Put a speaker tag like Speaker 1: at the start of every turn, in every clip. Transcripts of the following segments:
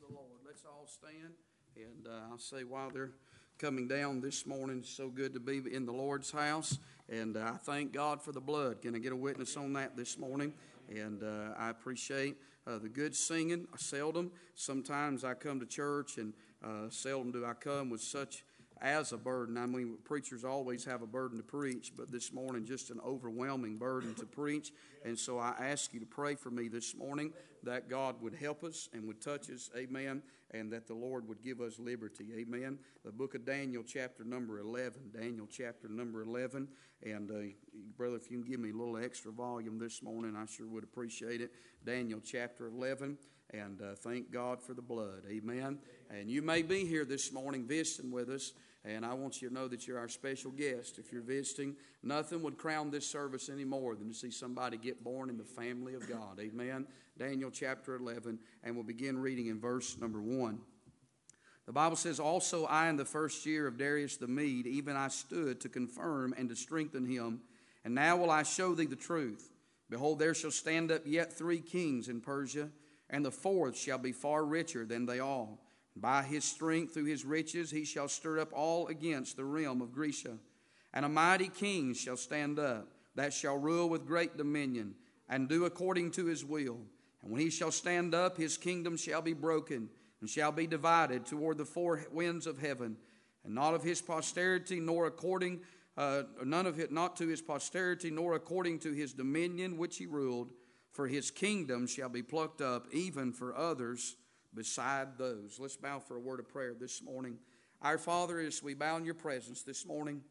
Speaker 1: the Lord. Let's all stand. And uh, I'll say while they're coming down this morning, it's so good to be in the Lord's house. And uh, I thank God for the blood. Can I get a witness on that this morning? And uh, I appreciate uh, the good singing. I Seldom. Sometimes I come to church, and uh, seldom do I come with such as a burden. I mean, preachers always have a burden to preach, but this morning, just an overwhelming burden to preach. And so I ask you to pray for me this morning that God would help us and would touch us. Amen. And that the Lord would give us liberty. Amen. The book of Daniel, chapter number 11. Daniel, chapter number 11. And, uh, brother, if you can give me a little extra volume this morning, I sure would appreciate it. Daniel, chapter 11 and uh, thank God for the blood. Amen. And you may be here this morning visiting with us, and I want you to know that you're our special guest. If you're visiting, nothing would crown this service any more than to see somebody get born in the family of God. Amen. Daniel chapter 11, and we'll begin reading in verse number 1. The Bible says, Also I in the first year of Darius the Mede, even I stood to confirm and to strengthen him. And now will I show thee the truth. Behold, there shall stand up yet three kings in Persia, and the fourth shall be far richer than they all. By his strength, through his riches, he shall stir up all against the realm of Grecia. And a mighty king shall stand up, that shall rule with great dominion, and do according to his will. And when he shall stand up, his kingdom shall be broken, and shall be divided toward the four winds of heaven, and not of his posterity, nor according, uh, none of it, not to his posterity, nor according to his dominion which he ruled. For his kingdom shall be plucked up, even for others beside those. Let's bow for a word of prayer this morning. Our Father, as we bow in your presence this morning,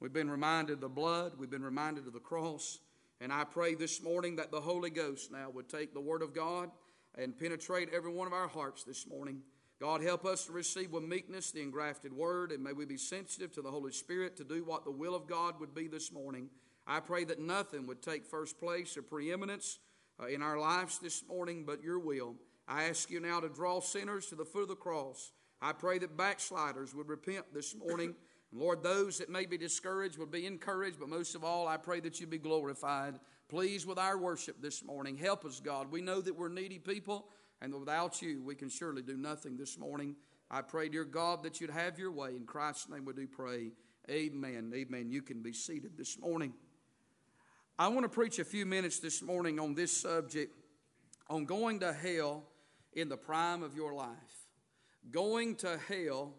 Speaker 1: we've been reminded of the blood, we've been reminded of the cross, and I pray this morning that the Holy Ghost now would take the Word of God and penetrate every one of our hearts this morning. God, help us to receive with meekness the engrafted Word, and may we be sensitive to the Holy Spirit to do what the will of God would be this morning. I pray that nothing would take first place or preeminence uh, in our lives this morning but your will. I ask you now to draw sinners to the foot of the cross. I pray that backsliders would repent this morning. And Lord, those that may be discouraged would be encouraged, but most of all, I pray that you be glorified. Please, with our worship this morning, help us, God. We know that we're needy people, and without you, we can surely do nothing this morning. I pray, dear God, that you'd have your way. In Christ's name we do pray. Amen. Amen. You can be seated this morning. I want to preach a few minutes this morning on this subject on going to hell in the prime of your life. Going to hell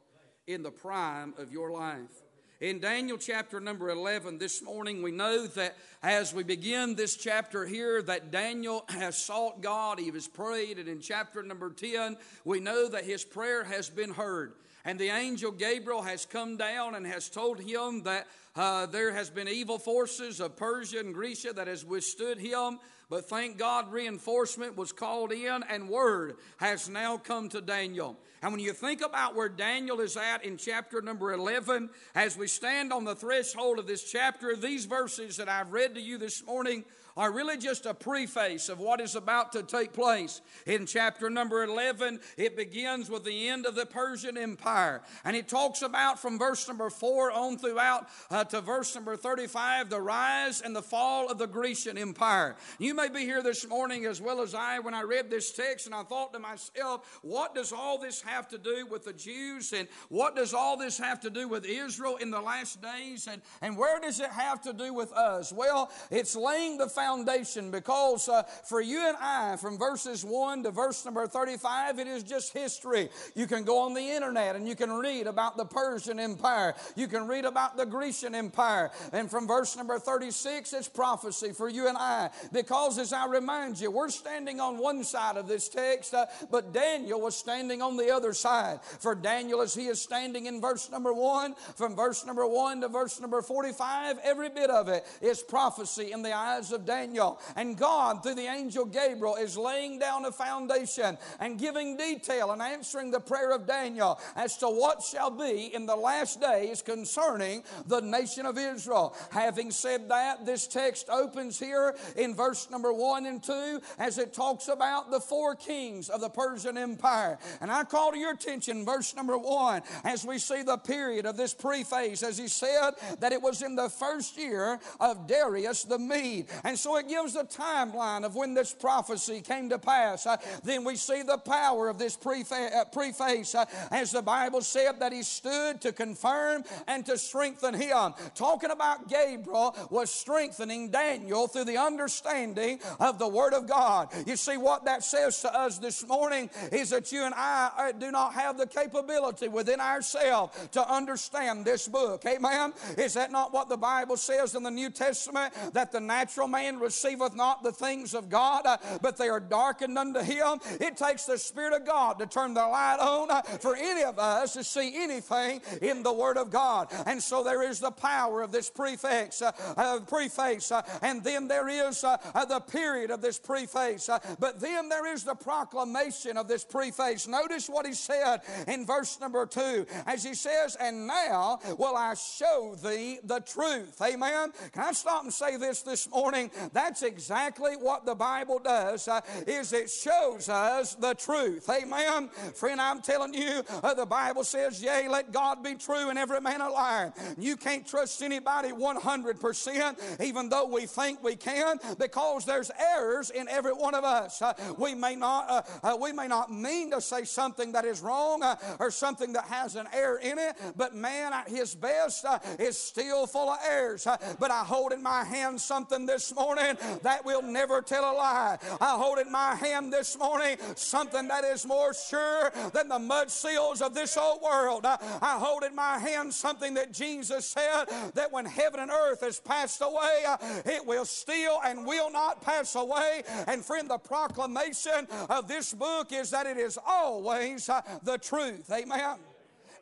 Speaker 1: in the prime of your life. In Daniel chapter number 11 this morning, we know that as we begin this chapter here, that Daniel has sought God, he has prayed, and in chapter number 10, we know that his prayer has been heard. And the angel Gabriel has come down and has told him that uh, there has been evil forces of Persia and Grecia that has withstood him. But thank God, reinforcement was called in, and word has now come to Daniel. And when you think about where Daniel is at in chapter number 11, as we stand on the threshold of this chapter, these verses that I've read to you this morning are really just a preface of what is about to take place. In chapter number 11, it begins with the end of the Persian Empire. And it talks about from verse number 4 on throughout uh, to verse number 35 the rise and the fall of the Grecian Empire. You may be here this morning as well as I when I read this text and I thought to myself, what does all this have to do with the Jews and what does all this have to do with Israel in the last days and, and where does it have to do with us? Well, it's laying the foundation foundation because uh, for you and I, from verses 1 to verse number 35, it is just history. You can go on the internet and you can read about the Persian Empire. You can read about the Grecian Empire. And from verse number 36, it's prophecy for you and I. Because as I remind you, we're standing on one side of this text, uh, but Daniel was standing on the other side. For Daniel, as he is standing in verse number 1, from verse number 1 to verse number 45, every bit of it is prophecy in the eyes of Daniel. Daniel. And God, through the angel Gabriel, is laying down a foundation and giving detail and answering the prayer of Daniel as to what shall be in the last days concerning the nation of Israel. Having said that, this text opens here in verse number one and two as it talks about the four kings of the Persian Empire. And I call to your attention verse number one as we see the period of this preface, as he said that it was in the first year of Darius the Mede. And so so it gives a timeline of when this prophecy came to pass. Uh, then we see the power of this prefa- uh, preface, uh, as the Bible said, that he stood to confirm and to strengthen him. Talking about Gabriel was strengthening Daniel through the understanding of the Word of God. You see, what that says to us this morning is that you and I uh, do not have the capability within ourselves to understand this book. Amen? Is that not what the Bible says in the New Testament? That the natural man receiveth not the things of God, uh, but they are darkened unto him. It takes the Spirit of God to turn the light on uh, for any of us to see anything in the Word of God. And so there is the power of this prefix, uh, uh, preface, and then there is the period of this preface, but then there is the proclamation of this preface. Notice what he said in verse number two, as he says, "And now will I show thee the truth." Amen. Can I stop and say this this morning? That's exactly what the Bible does. is it shows us the truth. Amen. Friend, I'm telling you, the Bible says, "Yea, let God be true and every man a liar." You can't trust anybody 100%, even though we think we can, because there's errors in every one of us. Uh, we may not uh, uh, we may not mean to say something that is wrong uh, or something that has an error in it, but man at his best uh, is still full of errors. Uh, but I hold in my hand something this morning that will never tell a lie. I hold in my hand this morning something that is more sure than the mud seals of this old world. I hold in my hand something that Jesus said that when heaven and earth has passed away, uh, it will still and will not pass away. And friend, the proclamation of this book is that it is always uh, the truth. Amen.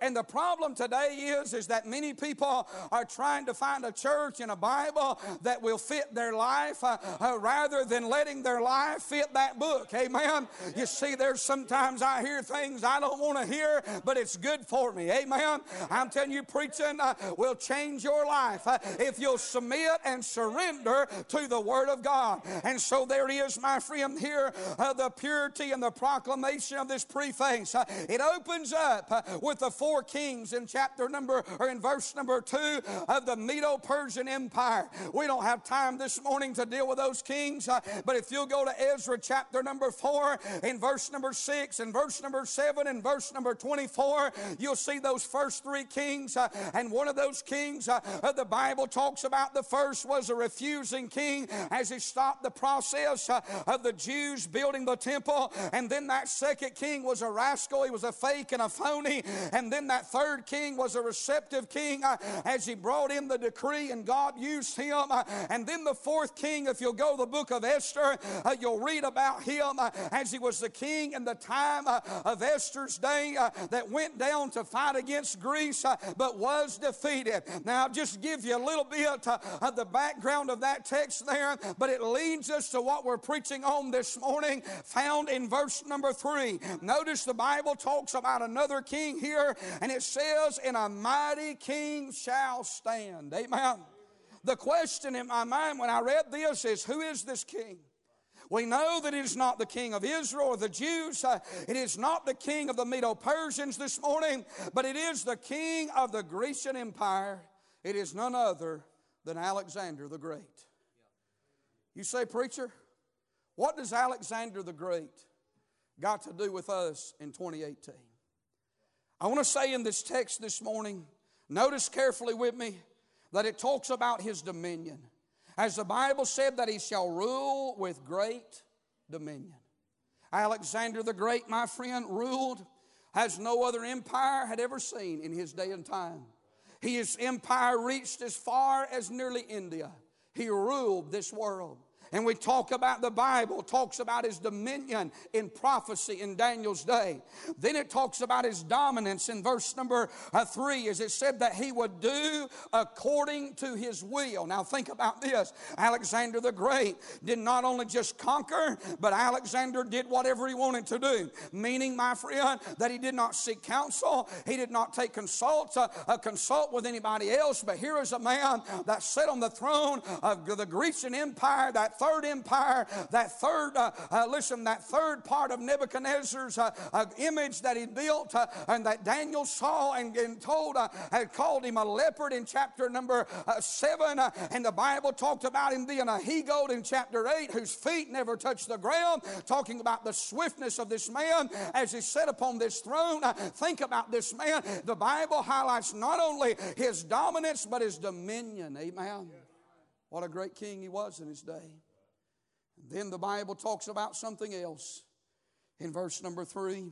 Speaker 1: And the problem today is, is that many people are trying to find a church and a Bible that will fit their life uh, uh, rather than letting their life fit that book. Amen. You see, there's sometimes I hear things I don't want to hear, but it's good for me. Amen. I'm telling you, preaching uh, will change your life uh, if you'll submit and surrender to the Word of God. And so there is, my friend, here uh, the purity and the proclamation of this preface. Uh, it opens up with the four kings in chapter number or in verse number two of the Medo Persian Empire. We don't have time this morning to deal with those kings, uh, but if you'll go to Ezra chapter number four, in verse number six, and verse number seven, and verse number 24, you'll see those first three kings. Uh, and one of those kings, uh, the Bible talks about the first was a refusing king as he stopped the process uh, of the Jews building the temple. And then that second king was a rascal, he was a fake and a phony. And then that third king was a receptive king uh, as he brought in the decree and God used him. Uh, and then the fourth king, if you'll go the book of Esther, uh, you'll read about him as he was the king in the time of Esther's day that went down to fight against Greece but was defeated. Now, I'll just give you a little bit of the background of that text there, but it leads us to what we're preaching on this morning, found in verse number three. Notice the Bible talks about another king here and it says, And a mighty king shall stand. Amen. The question in my mind when I read this is, Who is this king? We know that it is not the king of Israel or the Jews. Uh, it is not the king of the Medo Persians this morning, but it is the king of the Grecian Empire. It is none other than Alexander the Great. You say, Preacher, what does Alexander the Great got to do with us in 2018? I want to say in this text this morning, notice carefully with me that it talks about his dominion. As the Bible said, that he shall rule with great dominion. Alexander the Great, my friend, ruled as no other empire had ever seen in his day and time. His empire reached as far as nearly India. He ruled this world. And we talk about the Bible, talks about his dominion in prophecy in Daniel's day. Then it talks about his dominance in verse number uh, three, as it said that he would do according to his will. Now think about this. Alexander the Great did not only just conquer, but Alexander did whatever he wanted to do. Meaning, my friend, that he did not seek counsel, he did not take consult, uh, uh, consult with anybody else, but here is a man that sat on the throne of the Grecian Empire that third empire, that third, uh, uh, listen, that third part of Nebuchadnezzar's uh, uh, image that he built uh, and that Daniel saw and, and told, had called him a leopard in chapter number seven. and the Bible talked about him being a he goat in chapter eight, whose feet never touched the ground, talking about the swiftness of this man as he sat upon this throne. think about this man. The Bible highlights not only his dominance, but his dominion. Amen. What a great king he was in his day. Then the Bible talks about something else in verse number three.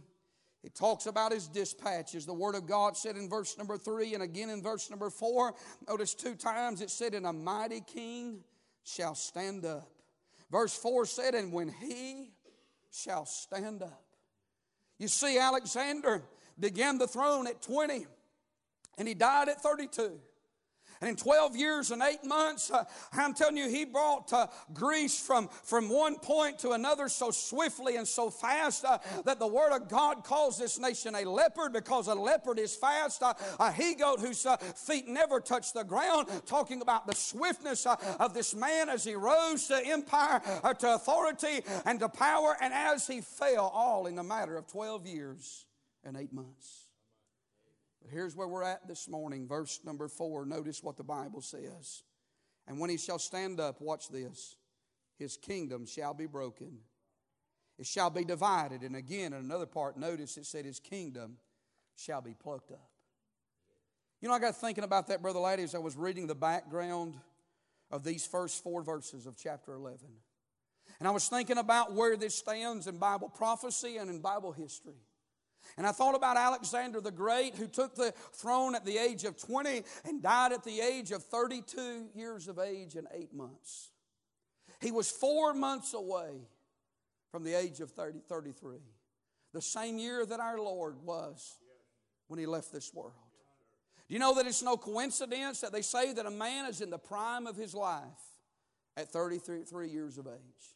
Speaker 1: It talks about his dispatches. The Word of God said in verse number three and again in verse number four. Notice two times it said, And a mighty king shall stand up. Verse 4 said, And when he shall stand up. You see, Alexander began the throne at 20 and he died at 32. And in 12 years and eight months, uh, I'm telling you, he brought uh, Greece from, from one point to another so swiftly and so fast uh, that the Word of God calls this nation a leopard because a leopard is fast. Uh, a he goat whose uh, feet never touch the ground, talking about the swiftness uh, of this man as he rose to empire, to authority, and to power, and as he fell, all in a matter of 12 years and eight months. But here's where we're at this morning, verse number four. Notice what the Bible says. And when he shall stand up, watch this, his kingdom shall be broken. It shall be divided. And again, in another part, notice it said his kingdom shall be plucked up. You know, I got thinking about that, Brother Laddie, as I was reading the background of these first four verses of chapter 11. And I was thinking about where this stands in Bible prophecy and in Bible history. And I thought about Alexander the Great, who took the throne at the age of 20 and died at the age of 32 years of age and eight months. He was four months away from the age of 30, 33, the same year that our Lord was when he left this world. Do you know that it's no coincidence that they say that a man is in the prime of his life at 33 years of age?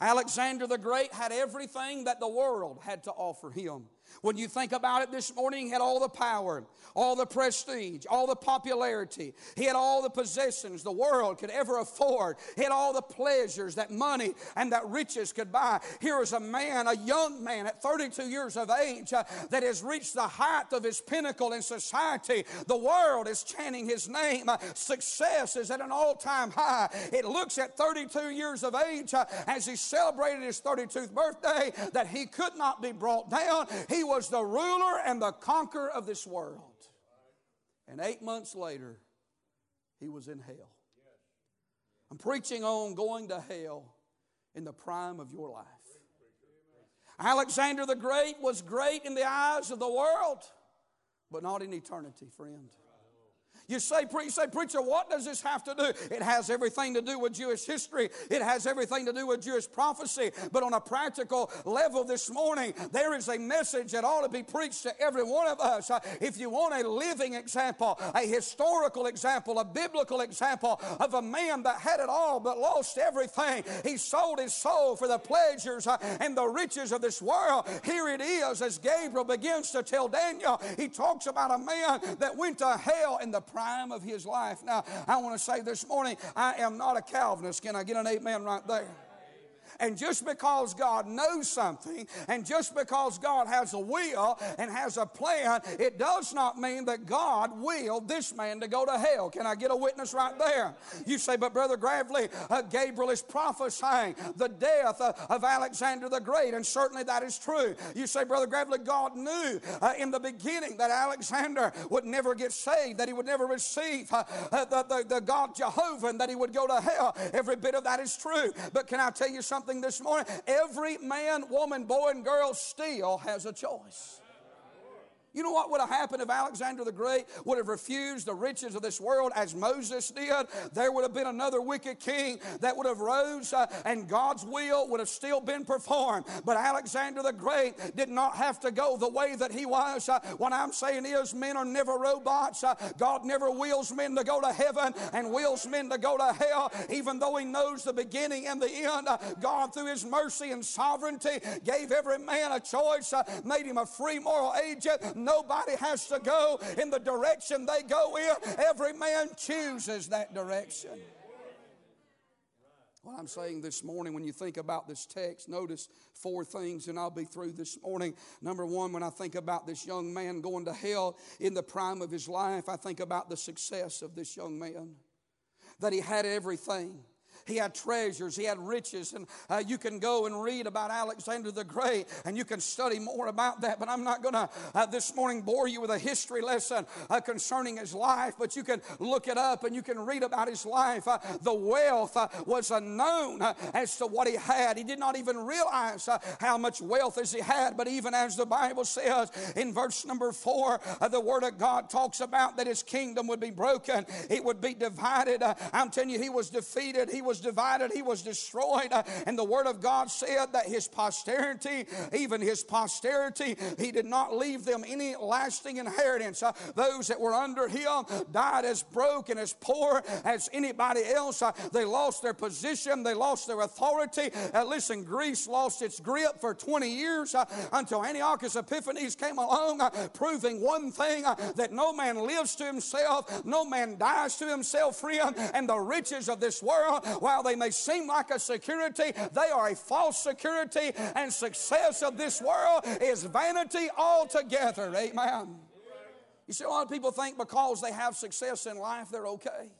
Speaker 1: Alexander the Great had everything that the world had to offer him. When you think about it this morning, he had all the power, all the prestige, all the popularity. He had all the possessions the world could ever afford. He had all the pleasures that money and that riches could buy. Here is a man, a young man at 32 years of age, uh, that has reached the height of his pinnacle in society. The world is chanting his name. Uh, success is at an all time high. It looks at 32 years of age uh, as he celebrated his 32th birthday that he could not be brought down. He was the ruler and the conqueror of this world. And eight months later, he was in hell. I'm preaching on going to hell in the prime of your life. Alexander the Great was great in the eyes of the world, but not in eternity, friend. You say, you say, preacher, what does this have to do? It has everything to do with Jewish history. It has everything to do with Jewish prophecy. But on a practical level this morning, there is a message that ought to be preached to every one of us. Uh, if you want a living example, a historical example, a biblical example of a man that had it all but lost everything, he sold his soul for the pleasures uh, and the riches of this world. Here it is as Gabriel begins to tell Daniel, he talks about a man that went to hell in the prime of his life. Now, I want to say this morning, I am not a Calvinist. Can I get an amen right there? And just because God knows something, and just because God has a will and has a plan, it does not mean that God willed this man to go to hell. Can I get a witness right there? You say, but Brother Gravely, uh, Gabriel is prophesying the death uh, of Alexander the Great, and certainly that is true. You say, Brother Gravely, God knew uh, in the beginning that Alexander would never get saved, that he would never receive uh, uh, the, the, the God Jehovah, and that he would go to hell. Every bit of that is true. But can I tell you something? Something this morning. Every man, woman, boy, and girl still has a choice. You know what would have happened if Alexander the Great would have refused the riches of this world as Moses did? There would have been another wicked king that would have rose uh, and God's will would have still been performed. But Alexander the Great did not have to go the way that he was. Uh, what I'm saying is men are never robots. Uh, God never wills men to go to heaven and wills men to go to hell, even though he knows the beginning and the end. Uh, God, through his mercy and sovereignty, gave every man a choice, uh, made him a free moral agent Nobody has to go in the direction they go in. Every man chooses that direction. What I'm saying this morning, when you think about this text, notice four things, and I'll be through this morning. Number one, when I think about this young man going to hell in the prime of his life, I think about the success of this young man. That he had everything. He had treasures, he had riches, and uh, you can go and read about Alexander the Great and you can study more about that. But I'm not going to uh, this morning bore you with a history lesson uh, concerning his life, but you can look it up and you can read about his life. Uh, the wealth uh, was unknown uh, as to what he had. He did not even realize how much wealth as he had, but even as the Bible says in verse number four, the Word of God talks about that his kingdom would be broken, it would be divided. I'm telling you, he was defeated, he was was divided, he was destroyed. Uh, and the Word of God said that his posterity, even his posterity, he did not leave them any lasting inheritance. Uh, those that were under him died as broke and as poor as anybody else. Uh, they lost their position, they lost their authority. listen, Greece lost its grip for 20 years until Antiochus Epiphanes came along, proving one thing that no man lives to himself, no man dies to himself, friend, and the riches of this world while they may seem like a security, they are a false security, and success of this world is vanity altogether. Amen. You see, a lot of people think because they have success in life, they're okay.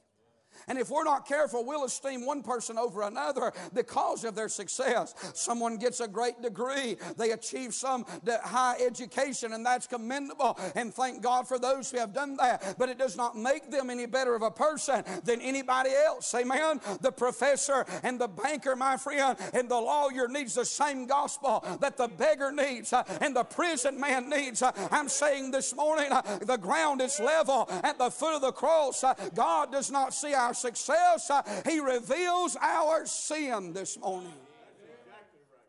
Speaker 1: And if we're not careful, we'll esteem one person over another because of their success. Someone gets a great degree, they achieve some high education, and that's commendable. And thank God for those who have done that. But it does not make them any better of a person than anybody else. Amen. The professor and the banker, my friend, and the lawyer needs the same gospel that the beggar needs uh, and the prison man needs. Uh, I'm saying this morning, uh, the ground is level at the foot of the cross. God does not see our success, uh, He reveals our sin this morning.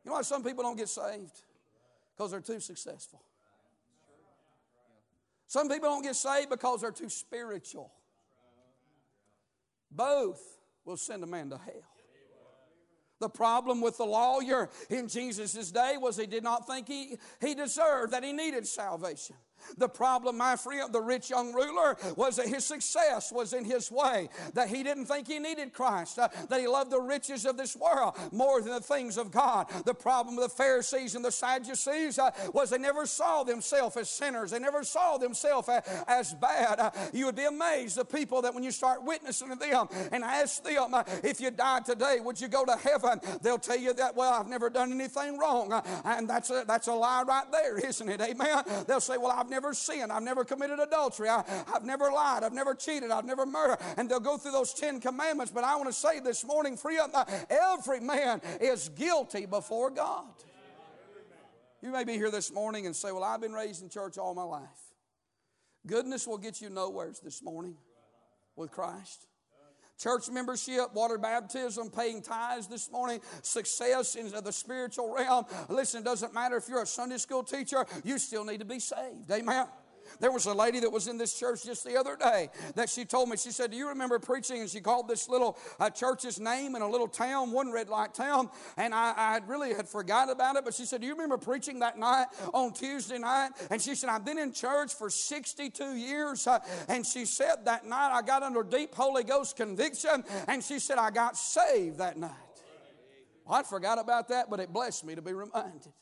Speaker 1: You know why some people don't get saved? Because they're too successful. Some people don't get saved because they're too spiritual. Both will send a man to hell. The problem with the lawyer in Jesus' day was he did not think he, he deserved, that he needed salvation. The problem, my friend, the rich young ruler, was that his success was in his way, that he didn't think he needed Christ, uh, that he loved the riches of this world more than the things of God. The problem with the Pharisees and the Sadducees uh, was they never saw themselves as sinners, they never saw themselves uh, as bad. Uh, you would be amazed the people that when you start witnessing to them and ask them, uh, if you died today, would you go to heaven? They'll tell you that, well, I've never done anything wrong. Uh, and that's a, that's a lie right there, isn't it? Amen. They'll say, well, I've never sinned. I've never committed adultery. I, have never lied. I've never cheated. I've never murdered. And they'll go through those Ten Commandments. But I want to say this morning, free up, every man is guilty before God. You may be here this morning and say, Well, I've been raised in church all my life. Goodness will get you nowheres this morning with Christ church membership, water baptism, paying tithes this morning, success in the spiritual realm. Listen, it doesn't matter if you're a Sunday school teacher, you still need to be saved. Amen. There was a lady that was in this church just the other day that she told me, she said, Do you remember preaching? And she called this little uh, church's name in a little town, one red light town. And I, I really had forgot about it, but she said, Do you remember preaching that night on Tuesday night? And she said, I've been in church for 62 years. Uh, and she said, That night I got under deep Holy Ghost conviction. And she said, I got saved that night. Well, I forgot about that, but it blessed me to be reminded.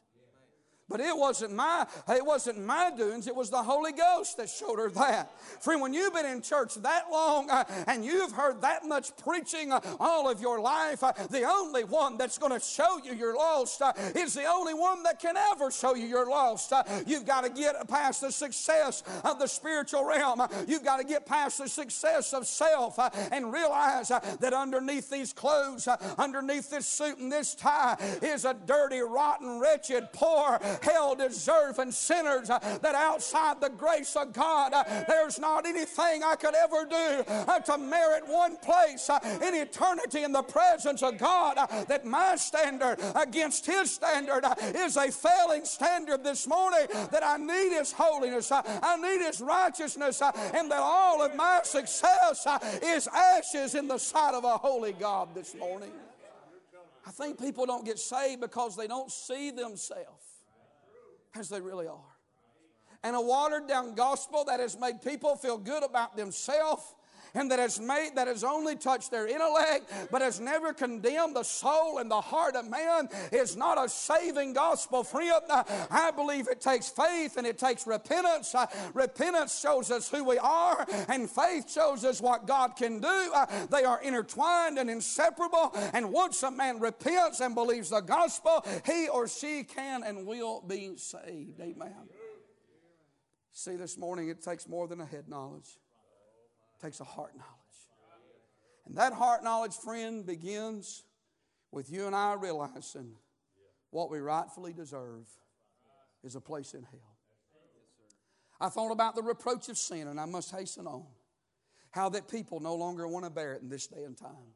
Speaker 1: But it wasn't my it wasn't my doings. It was the Holy Ghost that showed her that. Friend, when you've been in church that long uh, and you've heard that much preaching uh, all of your life, uh, the only one that's going to show you you're lost uh, is the only one that can ever show you you're lost. Uh, you've got to get past the success of the spiritual realm. Uh, you've got to get past the success of self and realize that underneath these clothes, underneath this suit and this tie, is a dirty, rotten, wretched, poor hell deserving sinners uh, that outside the grace of God, uh, there's not anything I could ever do uh, to merit one place in eternity in the presence of God. That my standard against His standard is a failing standard this morning. That I need His holiness, I need His righteousness, and that all of my success is ashes in the sight of a holy God this morning. I think people don't get saved because they don't see themselves as they really are. And a watered down gospel that has made people feel good about themselves and that has made that has only touched their intellect, but has never condemned the soul and the heart of man is not a saving gospel, friend. I believe it takes faith and it takes repentance. Uh, repentance shows us who we are, and faith shows us what God can do. Uh, they are intertwined and inseparable. And once a man repents and believes the gospel, he or she can and will be saved. Amen. See, this morning it takes more than a head knowledge, takes a heart knowledge. And that heart knowledge, friend, begins with you and I realizing what we rightfully deserve is a place in hell. I thought about the reproach of sin, and I must hasten on. How that people no longer want to bear it in this day and time.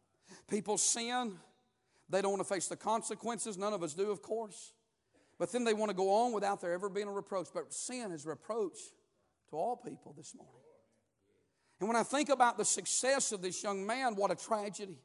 Speaker 1: People sin, they don't want to face the consequences. None of us do, of course. But then they want to go on without there ever being a reproach. But sin is reproach to all people this morning. And when I think about the success of this young man, what a tragedy.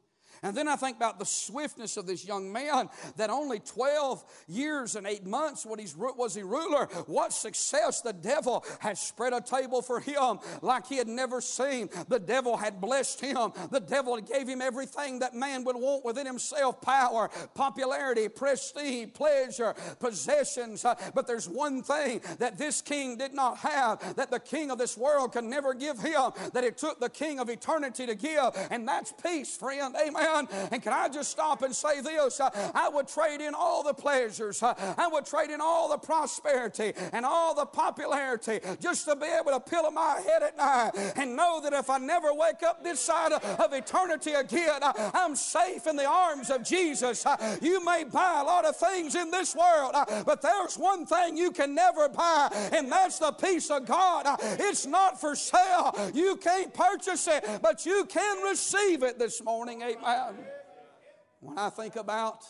Speaker 1: And then I think about the swiftness of this young man that only 12 years and eight months when he's, was he ruler. What success the devil has spread a table for him like he had never seen. The devil had blessed him. The devil gave him everything that man would want within himself power, popularity, prestige, pleasure, possessions. Uh, but there's one thing that this king did not have that the king of this world can never give him, that it took the king of eternity to give, and that's peace, friend. Amen. And can I just stop and say this? Uh, I would trade in all the pleasures, uh, I would trade in all the prosperity and all the popularity just to be able to pillow my head at night and know that if I never wake up this side of eternity again, I'm safe in the arms of Jesus. Uh, you may buy a lot of things in this world, but there's one thing you can never buy, and that's the peace of God. It's not for sale. You can't purchase it, but you can receive it this morning. Amen. When I think about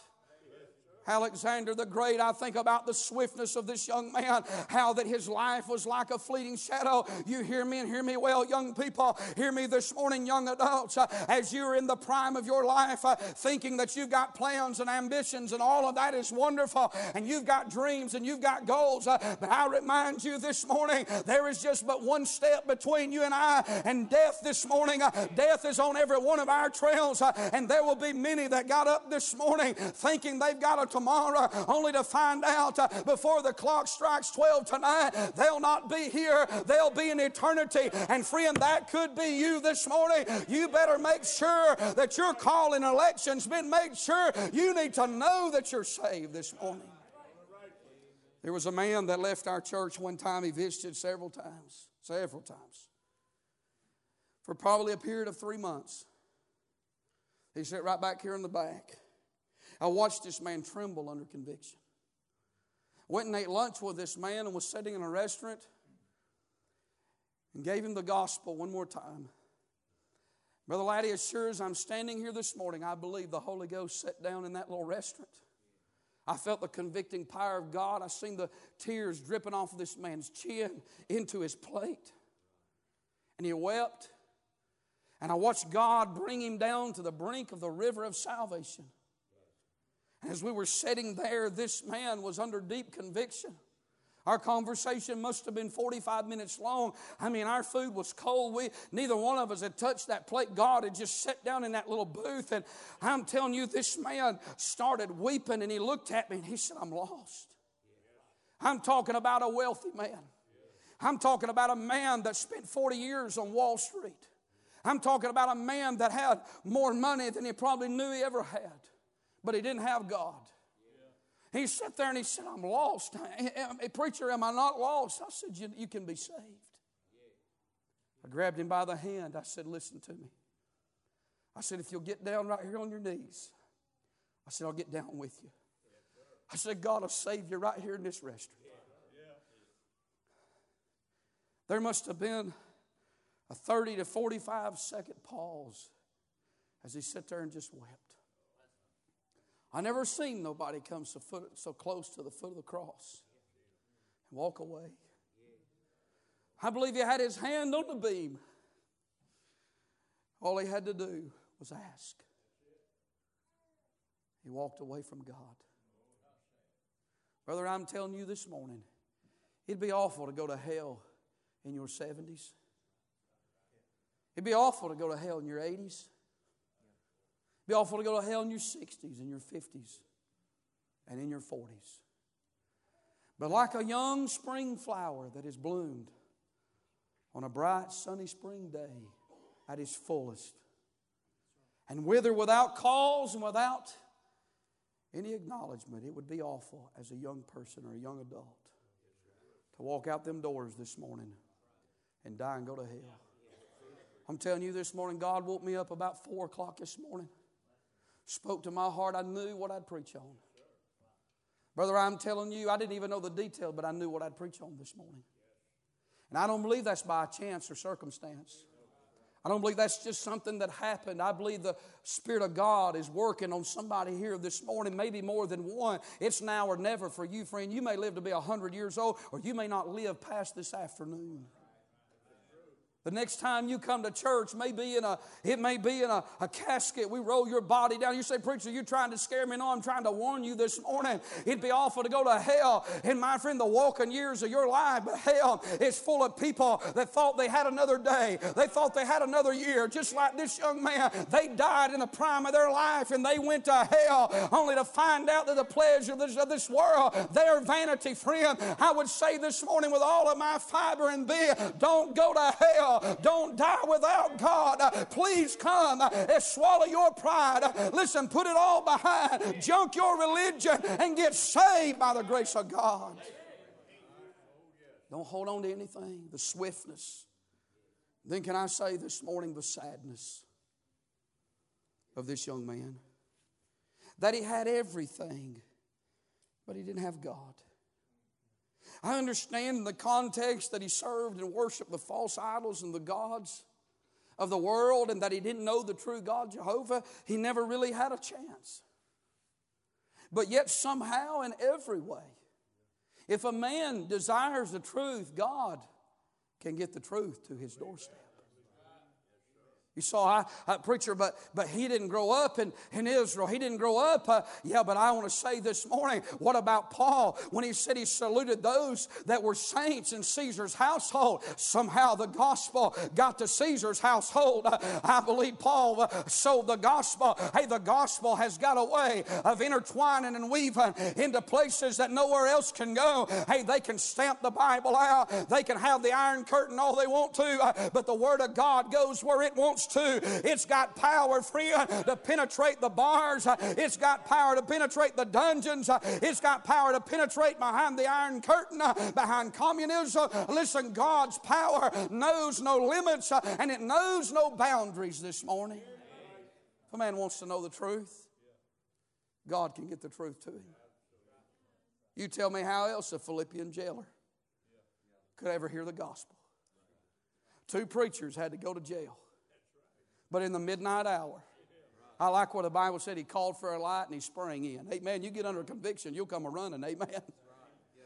Speaker 1: Alexander the Great, I think about the swiftness of this young man, how that his life was like a fleeting shadow. You hear me and hear me well, young people. Hear me this morning, young adults, uh, as you're in the prime of your life, uh, thinking that you've got plans and ambitions and all of that is wonderful, and you've got dreams and you've got goals. Uh, but I remind you this morning, there is just but one step between you and I and death this morning. Death is on every one of our trails, and there will be many that got up this morning thinking they've got a tomorrow, only to find out uh, before the clock strikes 12 tonight, they'll not be here, they'll be in eternity. And friend, that could be you this morning. You better make sure that your call in election's been made sure. You need to know that you're saved this morning. There was a man that left our church one time. He visited several times, several times, for probably a period of three months. He sat right back here in the back. I watched this man tremble under conviction. Went and ate lunch with this man and was sitting in a restaurant and gave him the gospel one more time. Brother Laddie, as sure as I'm standing here this morning, I believe the Holy Ghost sat down in that little restaurant. I felt the convicting power of God. I seen the tears dripping off of this man's chin into his plate. And he wept. And I watched God bring him down to the brink of the river of salvation. As we were sitting there, this man was under deep conviction. Our conversation must have been 45 minutes long. I mean, our food was cold. We neither one of us had touched that plate. God had just sat down in that little booth, and I'm telling you, this man started weeping, and he looked at me and he said, "I'm lost." I'm talking about a wealthy man. I'm talking about a man that spent 40 years on Wall Street. I'm talking about a man that had more money than he probably knew he ever had but he didn't have God. He sat there and he said, I'm lost. Hey, preacher, am I not lost? I said, you, you can be saved. I grabbed him by the hand. I said, Listen to me. I said, If you'll get down right here on your knees, I said, I'll get down with you. I said, God will save you right here in this restaurant. There must have been a 30 to 45 second pause as he sat there and just wept. I never seen nobody come so, foot, so close to the foot of the cross and walk away. I believe he had his hand on the beam. All he had to do was ask. He walked away from God. Brother, I'm telling you this morning, it'd be awful to go to hell in your 70s. It'd be awful to go to hell in your 80s. Be awful to go to hell in your 60s, in your 50s, and in your 40s. But like a young spring flower that has bloomed on a bright sunny spring day at its fullest, and wither without cause and without any acknowledgement, it would be awful as a young person or a young adult to walk out them doors this morning and die and go to hell. I'm telling you this morning, God woke me up about 4 o'clock this morning, spoke to my heart. I knew what I'd preach on. Brother, I'm telling you, I didn't even know the detail, but I knew what I'd preach on this morning. And I don't believe that's by chance or circumstance. I don't believe that's just something that happened. I believe the Spirit of God is working on somebody here this morning, maybe more than one. It's now or never for you, friend. You may live to be 100 years old, or you may not live past this afternoon. The next time you come to church may be in a, it may be in a, a, casket. We roll your body down. You say, Preacher, you're trying to scare me. No, I'm trying to warn you this morning. It'd be awful to go to hell. And my friend, the walking years of your life, but hell is full of people that thought they had another day. They thought they had another year. Just like this young man, they died in the prime of their life and they went to hell only to find out that the pleasure of this, of this world, their vanity, friend. I would say this morning with all of my fiber and being, don't go to hell don't die without God. Please come and swallow your pride. Listen, put it all behind. Junk your religion and get saved by the grace of God. Don't hold on to anything. The swiftness. Then, can I say this morning the sadness of this young man? That he had everything, but he didn't have God. I understand in the context that he served and worshiped the false idols and the gods of the world and that he didn't know the true God Jehovah. He never really had a chance. But yet, somehow, in every way, if a man desires the truth, God can get the truth to his doorstep. You saw a, preacher, but, but he didn't grow up in, in Israel. He didn't grow up. Uh, yeah, but I want to say this morning, what about Paul when he said he saluted those that were saints in Caesar's household? Somehow the gospel got to Caesar's household. Uh, I believe Paul uh, sold the gospel. Hey, the gospel has got a way of intertwining and weaving into places that nowhere else can go. Hey, they can stamp the Bible out. They can have the iron curtain all they want to, uh, but the Word of God goes where it wants to. It's got power, friend, to penetrate the bars. It's got power to penetrate the dungeons. It's got power to penetrate behind the iron curtain, behind communism. Listen, God's power knows no limits and it knows no boundaries this morning. If a man wants to know the truth, God can get the truth to him. You tell me how else a Philippian jailer could ever hear the gospel. Two preachers had to go to jail but in the midnight hour. I like what the Bible said. He called for a light and he sprang in. Amen. You get under conviction, you'll come a running. Amen.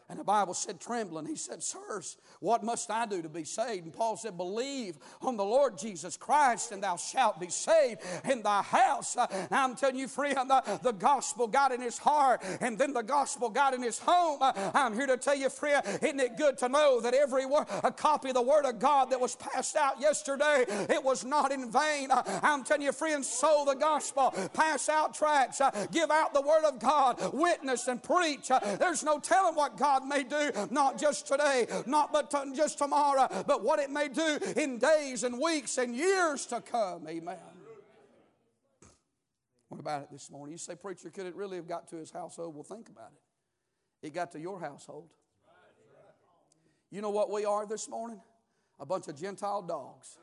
Speaker 1: And the Bible said, trembling, he said, Sirs, what must I do to be saved? And Paul said, Believe on the Lord Jesus Christ, and thou shalt be saved in thy house. Uh, I'm telling you, friend, the, the gospel got in his heart, and then the gospel got in his home. Uh, I'm here to tell you, friend, isn't it good to know that every a copy of the Word of God that was passed out yesterday, it was not in vain. Uh, I'm telling you, friends, sow the gospel, pass out tracts, uh, give out the Word of God, witness and preach. Uh, there's no telling what God God may do, not just today, not but just tomorrow, but what it may do in days and weeks and years to come. Amen. What about it this morning? You say, Preacher, could it really have got to his household? Well, think about it. It got to your household. You know what we are this morning? A bunch of Gentile dogs.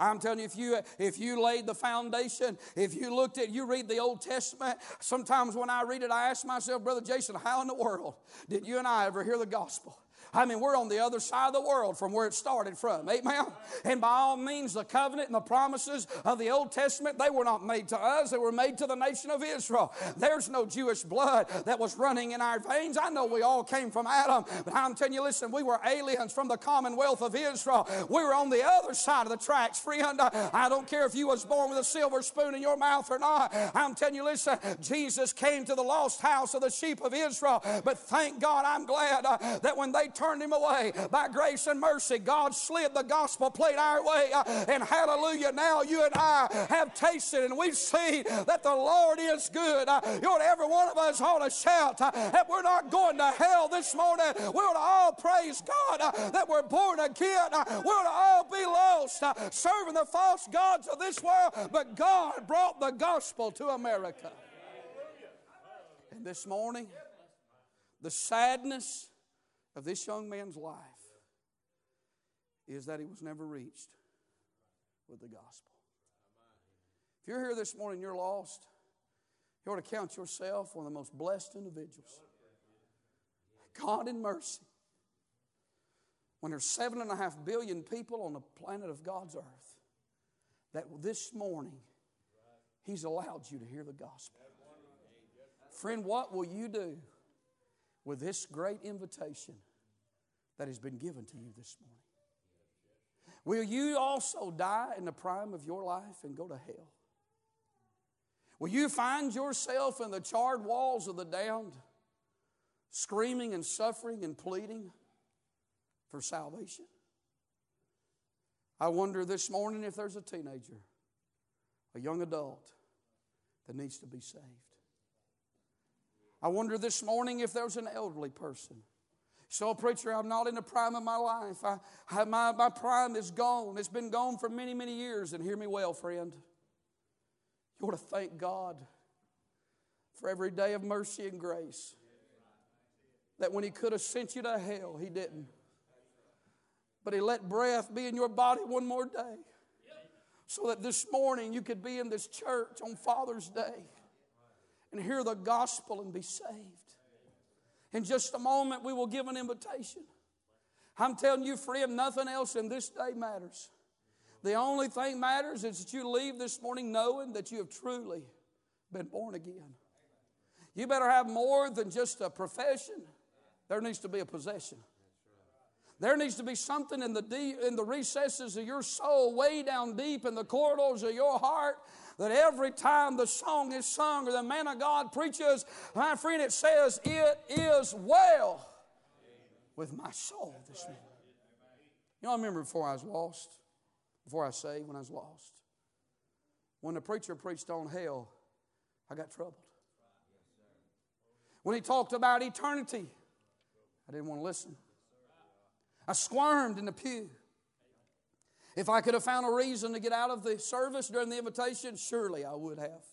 Speaker 1: I'm telling you, if you if you laid the foundation, if you looked at, you read the Old Testament. Sometimes when I read it, I ask myself, Brother Jason, how in the world did you and I ever hear the gospel? I mean, we're on the other side of the world from where it started from. Amen. And by all means, the covenant and the promises of the Old Testament, they were not made to us, they were made to the nation of Israel. There's no Jewish blood that was running in our veins. I know we all came from Adam, but I'm telling you, listen, we were aliens from the commonwealth of Israel. We were on the other side of the tracks, friend. I don't care if you was born with a silver spoon in your mouth or not. I'm telling you, listen, Jesus came to the lost house of the sheep of Israel. But thank God, I'm glad uh, that when they turned him away. By grace and mercy, God slid the gospel plate our way. And hallelujah, now you and I have tasted and we've seen that the Lord is good. You know, every one of us ought to shout that we're not going to hell this morning. We ought to all praise God that we're born again. We ought to all be lost, serving the false gods of this world. But God brought the gospel to America. And this morning, the sadness of this young man's life is that he was never reached with the gospel. If you're here this morning, you're lost. You ought to count yourself one of the most blessed individuals. God in mercy. When there's seven and a half billion people on the planet of God's earth, that this morning He's allowed you to hear the gospel. Friend, what will you do with this great invitation that has been given to you this morning? Will you also die in the prime of your life and go to hell? Will you find yourself in the charred walls of the damned, screaming and suffering and pleading for salvation? I wonder this morning if there's a teenager, a young adult, that needs to be saved. I wonder this morning if there's an elderly person. So, preacher, I'm not in the prime of my life. I, I, my, my prime is gone. It's been gone for many, many years. And hear me well, friend. You ought to thank God for every day of mercy and grace. That when He could have sent you to hell, He didn't. But He let breath be in your body one more day. So that this morning you could be in this church on Father's Day and hear the gospel and be saved. In just a moment, we will give an invitation. I'm telling you, friend, nothing else in this day matters. The only thing matters is that you leave this morning knowing that you have truly been born again. You better have more than just a profession, there needs to be a possession. There needs to be something in the, deep, in the recesses of your soul, way down deep in the corridors of your heart, that every time the song is sung or the man of God preaches, my friend, it says, It is well with my soul this morning. You know, I remember before I was lost, before I saved, when I was lost. When the preacher preached on hell, I got troubled. When he talked about eternity, I didn't want to listen. I squirmed in the pew. If I could have found a reason to get out of the service during the invitation, surely I would have.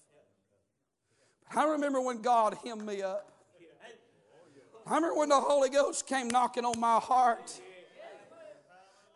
Speaker 1: But I remember when God hemmed me up. I remember when the Holy Ghost came knocking on my heart.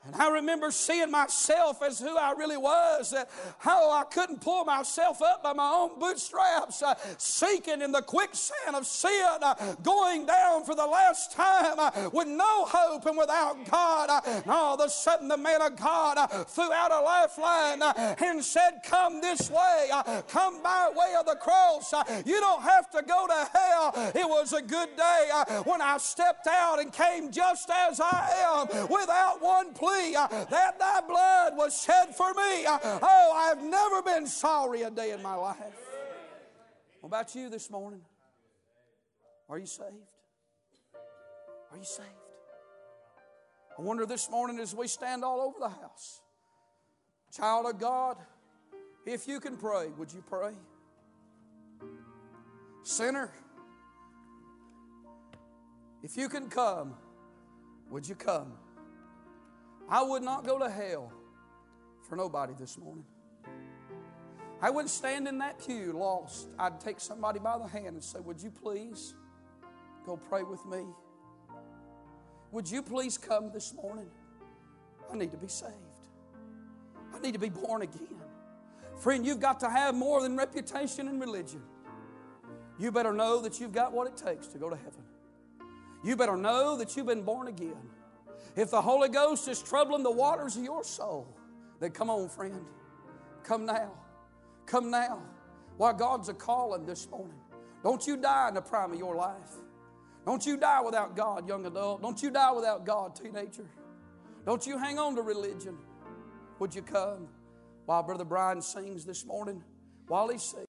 Speaker 1: And I remember seeing myself as who I really was, that how I couldn't pull myself up by my own bootstraps, uh, sinking in the quicksand of sin, uh, going down for the last time uh, with no hope and without God. Uh, and all of a sudden, the man of God uh, threw out a lifeline uh, and said, Come this way, come by way of the cross. you don't have to go to hell. It was a good day when I stepped out and came just as I am without one plea plea uh, that thy blood was shed for me. Uh, oh, I've never been sorry a day in my life. What about you this morning? Are you saved? Are you saved? I wonder this morning as we stand all over the house, child of God, if you can pray, would you pray? Sinner, if you can come, would you come? I would not go to hell for nobody this morning. I wouldn't stand in that pew lost. I'd take somebody by the hand and say, Would you please go pray with me? Would you please come this morning? I need to be saved. I need to be born again. Friend, you've got to have more than reputation and religion. You better know that you've got what it takes to go to heaven. You better know that you've been born again. If the Holy Ghost is troubling the waters of your soul, then come on, friend. Come now. Come now. Why, God's a calling this morning. Don't you die in the prime of your life. Don't you die without God, young adult. Don't you die without God, teenager. Don't you hang on to religion. Would you come while Brother Brian sings this morning? While he sings.